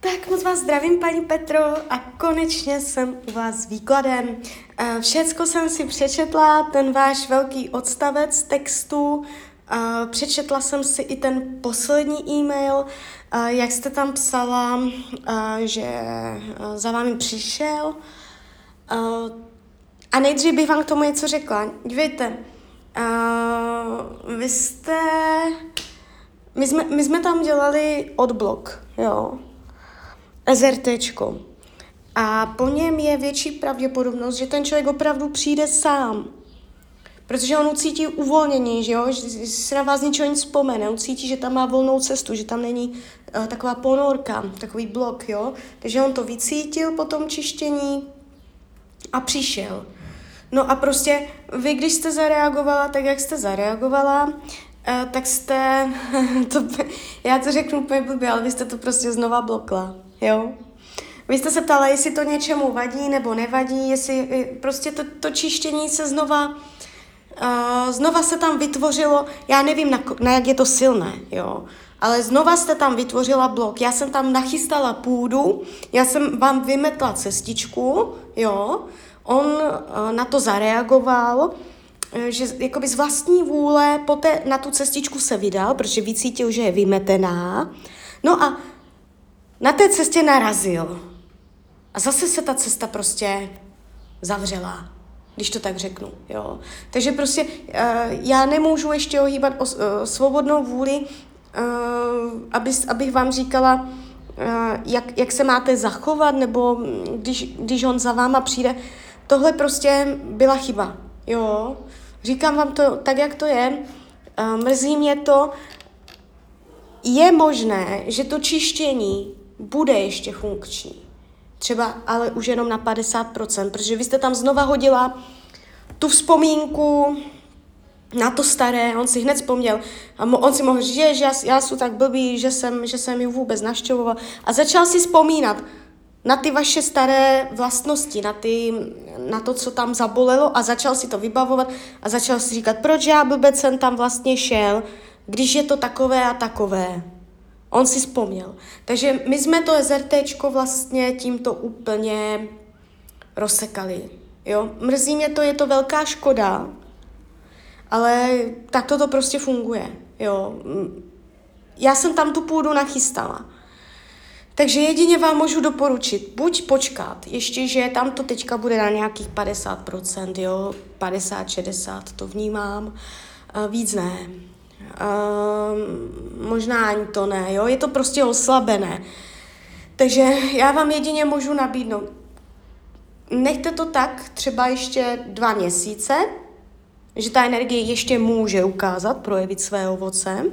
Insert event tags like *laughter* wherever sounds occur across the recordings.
Tak moc vás zdravím, paní Petro, a konečně jsem u vás s výkladem. Eh, všecko jsem si přečetla, ten váš velký odstavec textu, eh, přečetla jsem si i ten poslední e-mail, eh, jak jste tam psala, že za vámi přišel. A nejdřív bych vám k tomu něco řekla. Dívejte, vy jste... My jsme, my jsme tam dělali odblok, jo SRT. A po něm je větší pravděpodobnost, že ten člověk opravdu přijde sám. Protože on ucítí uvolnění, že jo? že si na vás ničeho nic vzpomene, ucítí, že tam má volnou cestu, že tam není uh, taková ponorka, takový blok, jo. Takže on to vycítil po tom čištění a přišel. No a prostě vy, když jste zareagovala tak, jak jste zareagovala, uh, tak jste, *laughs* to, já to řeknu úplně blbě, ale vy jste to prostě znova blokla jo. Vy jste se ptala, jestli to něčemu vadí nebo nevadí, jestli prostě to, to čištění se znova, uh, znova se tam vytvořilo, já nevím, na, na jak je to silné, jo, ale znova jste tam vytvořila blok, já jsem tam nachystala půdu, já jsem vám vymetla cestičku, jo, on uh, na to zareagoval, eh, že jakoby z vlastní vůle poté na tu cestičku se vydal, protože vycítil, že je vymetená. No a na té cestě narazil. A zase se ta cesta prostě zavřela, když to tak řeknu. Jo. Takže prostě uh, já nemůžu ještě ohýbat o, uh, svobodnou vůli, uh, aby, abych vám říkala, jak, jak se máte zachovat, nebo když, když on za váma přijde. Tohle prostě byla chyba. Jo. Říkám vám to tak, jak to je. Mrzí mě to. Je možné, že to čištění bude ještě funkční. Třeba ale už jenom na 50%, protože vy jste tam znova hodila tu vzpomínku na to staré, on si hned vzpomněl a on si mohl říct, že já, já jsem tak blbý, že jsem, že jsem ji vůbec naštěvoval a začal si vzpomínat na ty vaše staré vlastnosti, na, ty, na to, co tam zabolelo a začal si to vybavovat a začal si říkat, proč já blbec jsem tam vlastně šel, když je to takové a takové. On si vzpomněl. Takže my jsme to SRT vlastně tímto úplně rozsekali. Jo? Mrzí mě to, je to velká škoda, ale tak to prostě funguje. Jo? Já jsem tam tu půdu nachystala. Takže jedině vám můžu doporučit, buď počkat, ještě, že tam to teďka bude na nějakých 50%, jo, 50, 60, to vnímám, víc ne. Uh, možná ani to ne, jo, je to prostě oslabené. Takže já vám jedině můžu nabídnout, nechte to tak třeba ještě dva měsíce, že ta energie ještě může ukázat, projevit své ovoce,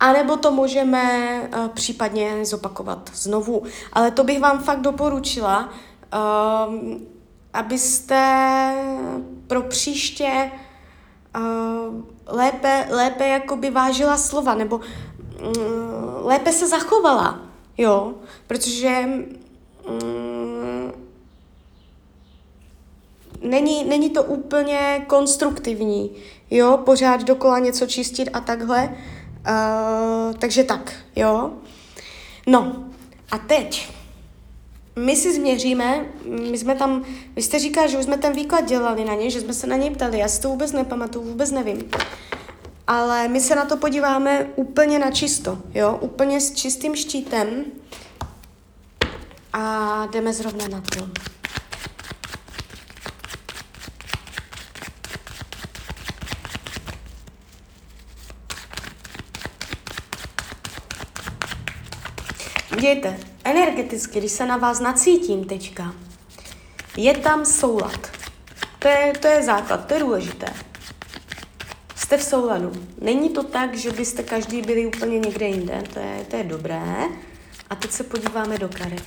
anebo to můžeme uh, případně zopakovat znovu. Ale to bych vám fakt doporučila, uh, abyste pro příště uh, lépe, lépe jakoby vážila slova, nebo uh, lépe se zachovala, jo, protože um, není, není to úplně konstruktivní, jo, pořád dokola něco čistit a takhle, uh, takže tak, jo. No, a teď my si změříme, my jsme tam, vy jste říkal, že už jsme ten výklad dělali na něj, že jsme se na něj ptali, já si to vůbec nepamatuju, vůbec nevím. Ale my se na to podíváme úplně na čisto, jo, úplně s čistým štítem a jdeme zrovna na to. Dějte, energeticky, když se na vás nacítím teďka, je tam soulad. To je, to je základ, to je důležité. Jste v souladu. Není to tak, že byste každý byli úplně někde jinde, to je, to je dobré. A teď se podíváme do karet.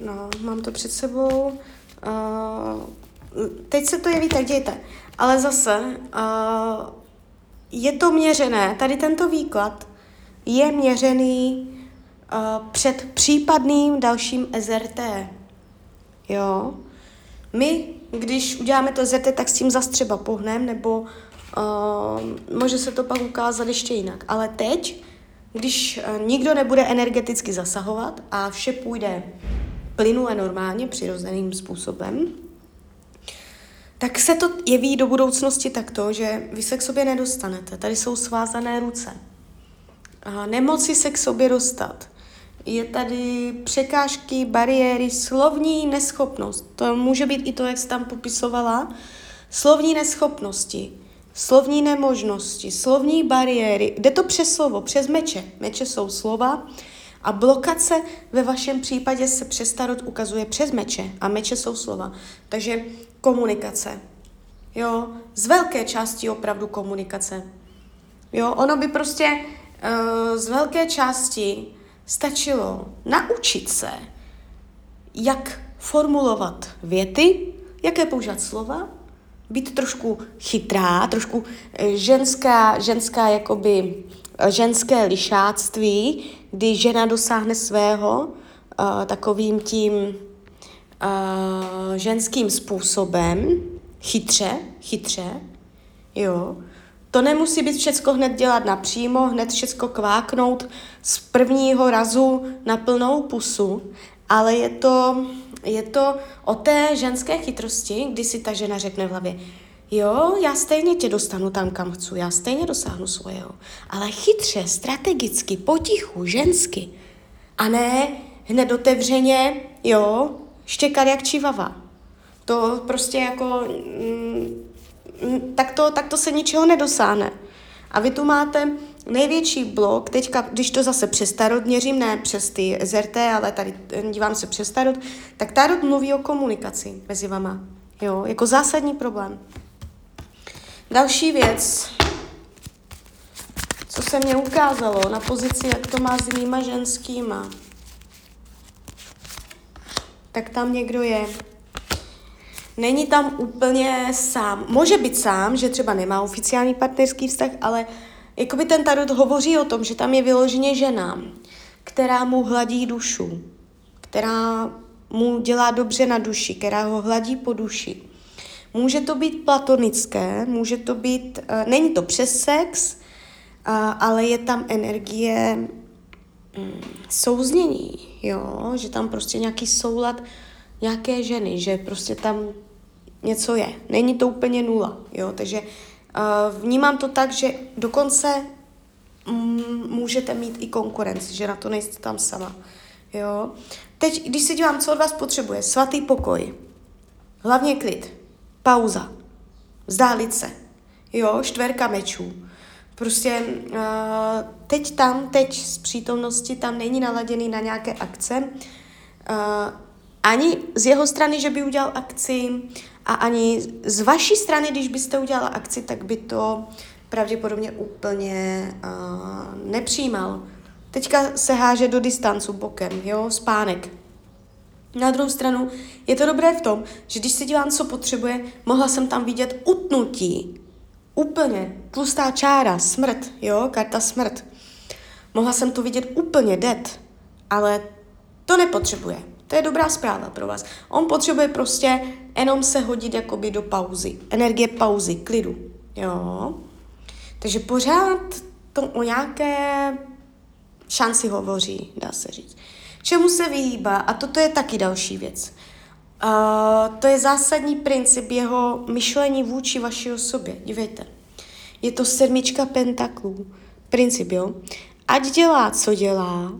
No, mám to před sebou. Uh, teď se to jeví tak, dějte. Ale zase uh, je to měřené, tady tento výklad je měřený uh, před případným dalším SRT. Jo? My, když uděláme to SRT, tak s tím zase třeba pohnem, nebo uh, může se to pak ukázat ještě jinak. Ale teď, když uh, nikdo nebude energeticky zasahovat a vše půjde plynule normálně, přirozeným způsobem, tak se to jeví do budoucnosti takto, že vy se k sobě nedostanete. Tady jsou svázané ruce. A nemoci se k sobě dostat. Je tady překážky, bariéry, slovní neschopnost. To může být i to, jak jsi tam popisovala. Slovní neschopnosti, slovní nemožnosti, slovní bariéry. Jde to přes slovo, přes meče. Meče jsou slova a blokace ve vašem případě se přes tarot ukazuje přes meče a meče jsou slova. Takže komunikace. Jo, z velké části opravdu komunikace. Jo, ono by prostě uh, z velké části stačilo naučit se, jak formulovat věty, jaké používat slova, být trošku chytrá, trošku eh, ženská, ženská jakoby ženské lišáctví, kdy žena dosáhne svého uh, takovým tím uh, ženským způsobem, chytře, chytře, jo. To nemusí být všecko hned dělat napřímo, hned všecko kváknout z prvního razu na plnou pusu, ale je to, je to o té ženské chytrosti, kdy si ta žena řekne v hlavě, jo, já stejně tě dostanu tam, kam chci, já stejně dosáhnu svého, ale chytře, strategicky, potichu, žensky. A ne hned otevřeně, jo, štěkat jak čivava. To prostě jako, mm, mm, tak, to, tak to se ničeho nedosáhne. A vy tu máte největší blok, teďka, když to zase přes Tarot měřím, ne přes ty ZRT, ale tady eh, dívám se přes Tarot, tak Tarot mluví o komunikaci mezi vama. Jo, jako zásadní problém. Další věc, co se mě ukázalo na pozici, jak to má s jinýma ženskýma, tak tam někdo je. Není tam úplně sám. Může být sám, že třeba nemá oficiální partnerský vztah, ale jakoby ten tarot hovoří o tom, že tam je vyloženě žena, která mu hladí dušu, která mu dělá dobře na duši, která ho hladí po duši. Může to být platonické, může to být, uh, není to přes sex, uh, ale je tam energie mm, souznění, jo, že tam prostě nějaký soulad nějaké ženy, že prostě tam něco je. Není to úplně nula, jo, takže uh, vnímám to tak, že dokonce mm, můžete mít i konkurenci, že na to nejste tam sama, jo. Teď, když se dívám, co od vás potřebuje, svatý pokoj, hlavně klid, pauza, vzdálit se, jo, čtverka mečů, Prostě uh, teď tam, teď z přítomnosti tam není naladěný na nějaké akce. Uh, ani z jeho strany, že by udělal akci, a ani z vaší strany, když byste udělala akci, tak by to pravděpodobně úplně uh, nepřijímal. Teďka se háže do distancu bokem, jo, spánek. Na druhou stranu je to dobré v tom, že když se dívám, co potřebuje, mohla jsem tam vidět utnutí. Úplně tlustá čára, smrt, jo, karta smrt. Mohla jsem to vidět úplně dead, ale to nepotřebuje. To je dobrá zpráva pro vás. On potřebuje prostě jenom se hodit jakoby do pauzy. Energie pauzy, klidu. Jo. Takže pořád to o nějaké šanci hovoří, dá se říct. Čemu se vyhýbá, a toto je taky další věc. Uh, to je zásadní princip jeho myšlení vůči vaší osobě. Dívejte. Je to sedmička pentaklů. Princip, jo? Ať dělá, co dělá,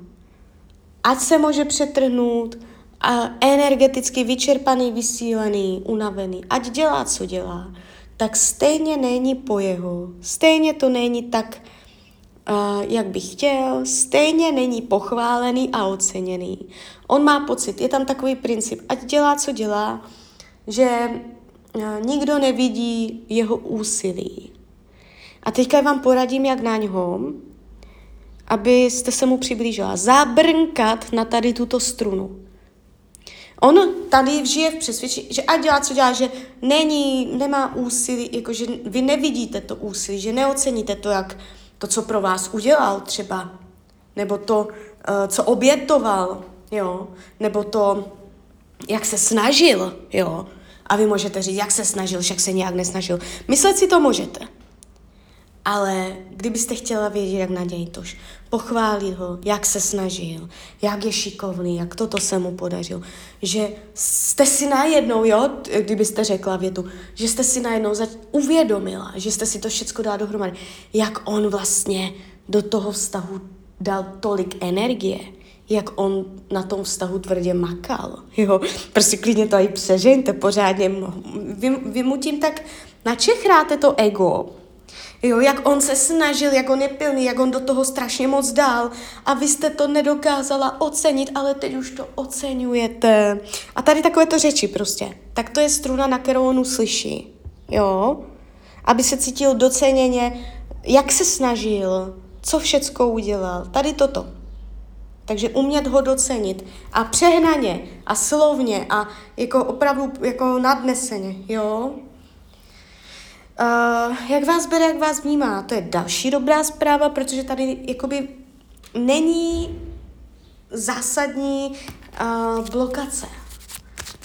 ať se může přetrhnout, a energeticky vyčerpaný, vysílený, unavený, ať dělá, co dělá, tak stejně není po jeho, stejně to není tak, jak bych chtěl, stejně není pochválený a oceněný. On má pocit, je tam takový princip, ať dělá, co dělá, že uh, nikdo nevidí jeho úsilí. A teďka vám poradím, jak na něm, abyste se mu přiblížila. Zabrnkat na tady tuto strunu. on tady žije v přesvědčení, že ať dělá, co dělá, že není, nemá úsilí, jako že vy nevidíte to úsilí, že neoceníte to, jak to, co pro vás udělal třeba, nebo to, uh, co obětoval, jo, nebo to, jak se snažil, jo, a vy můžete říct, jak se snažil, však se nějak nesnažil. Myslet si to můžete. Ale kdybyste chtěla vědět, jak nadějí tož, pochválit ho, jak se snažil, jak je šikovný, jak toto se mu podařil, že jste si najednou, jo, kdybyste řekla větu, že jste si najednou uvědomila, že jste si to všechno dá dohromady, jak on vlastně do toho vztahu dal tolik energie, jak on na tom vztahu tvrdě makal. Jo, prostě klidně to i přežeňte pořádně. Vy, vy mu tím tak načechráte to ego, Jo, jak on se snažil, jak on je pilný, jak on do toho strašně moc dál a vy jste to nedokázala ocenit, ale teď už to oceňujete. A tady takové to řeči prostě. Tak to je struna, na kterou on uslyší. Jo? Aby se cítil doceněně, jak se snažil, co všecko udělal. Tady toto. Takže umět ho docenit a přehnaně a slovně a jako opravdu jako nadneseně, jo. Uh, jak vás bere, jak vás vnímá, to je další dobrá zpráva, protože tady jakoby není zásadní uh, blokace.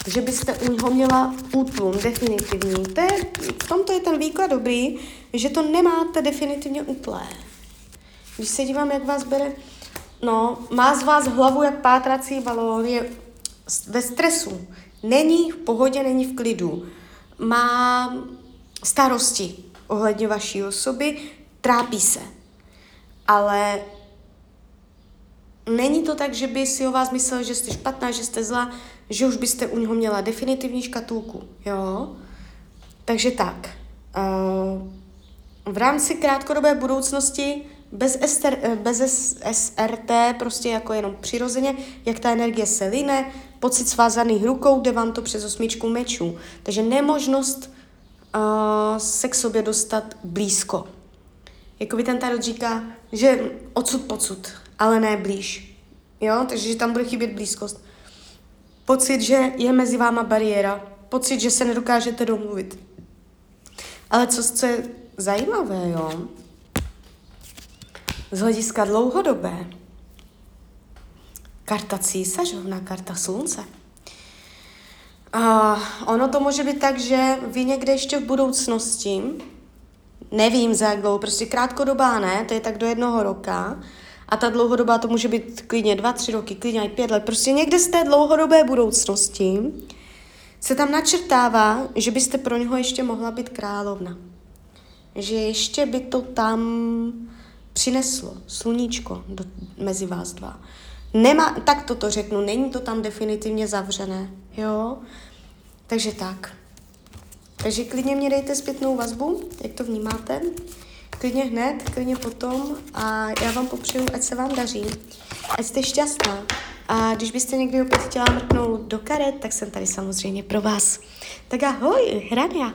Že byste u něho měla útlum definitivní. To je, v tomto je ten výklad dobrý, že to nemáte definitivně utlé. Když se dívám, jak vás bere, no, má z vás hlavu jak pátrací balón, je ve stresu, není v pohodě, není v klidu, má starosti ohledně vaší osoby, trápí se. Ale není to tak, že by si o vás myslel, že jste špatná, že jste zlá, že už byste u něho měla definitivní škatulku, jo? Takže tak. Uh, v rámci krátkodobé budoucnosti bez, ester, eh, bez SRT, prostě jako jenom přirozeně, jak ta energie se line, pocit svázaných rukou, jde vám to přes osmičku mečů. Takže nemožnost uh, se k sobě dostat blízko. Jakoby ten tarot říká, že odsud pocud, ale ne blíž. Jo, takže že tam bude chybět blízkost. Pocit, že je mezi váma bariéra. Pocit, že se nedokážete domluvit. Ale co, co je zajímavé, jo, z hlediska dlouhodobé, karta císařovna, karta slunce, a ono to může být tak, že vy někde ještě v budoucnosti, nevím za jak dlouho, prostě krátkodobá ne, to je tak do jednoho roka, a ta dlouhodobá to může být klidně dva, tři roky, klidně i pět let, prostě někde z té dlouhodobé budoucnosti se tam načrtává, že byste pro něho ještě mohla být královna. Že ještě by to tam přineslo sluníčko do, mezi vás dva. Nemá, tak toto řeknu, není to tam definitivně zavřené, jo? Takže tak. Takže klidně mě dejte zpětnou vazbu, jak to vnímáte. Klidně hned, klidně potom a já vám popřeju, ať se vám daří, ať jste šťastná. A když byste někdy opět chtěla mrknout do karet, tak jsem tady samozřejmě pro vás. Tak ahoj, Hrania.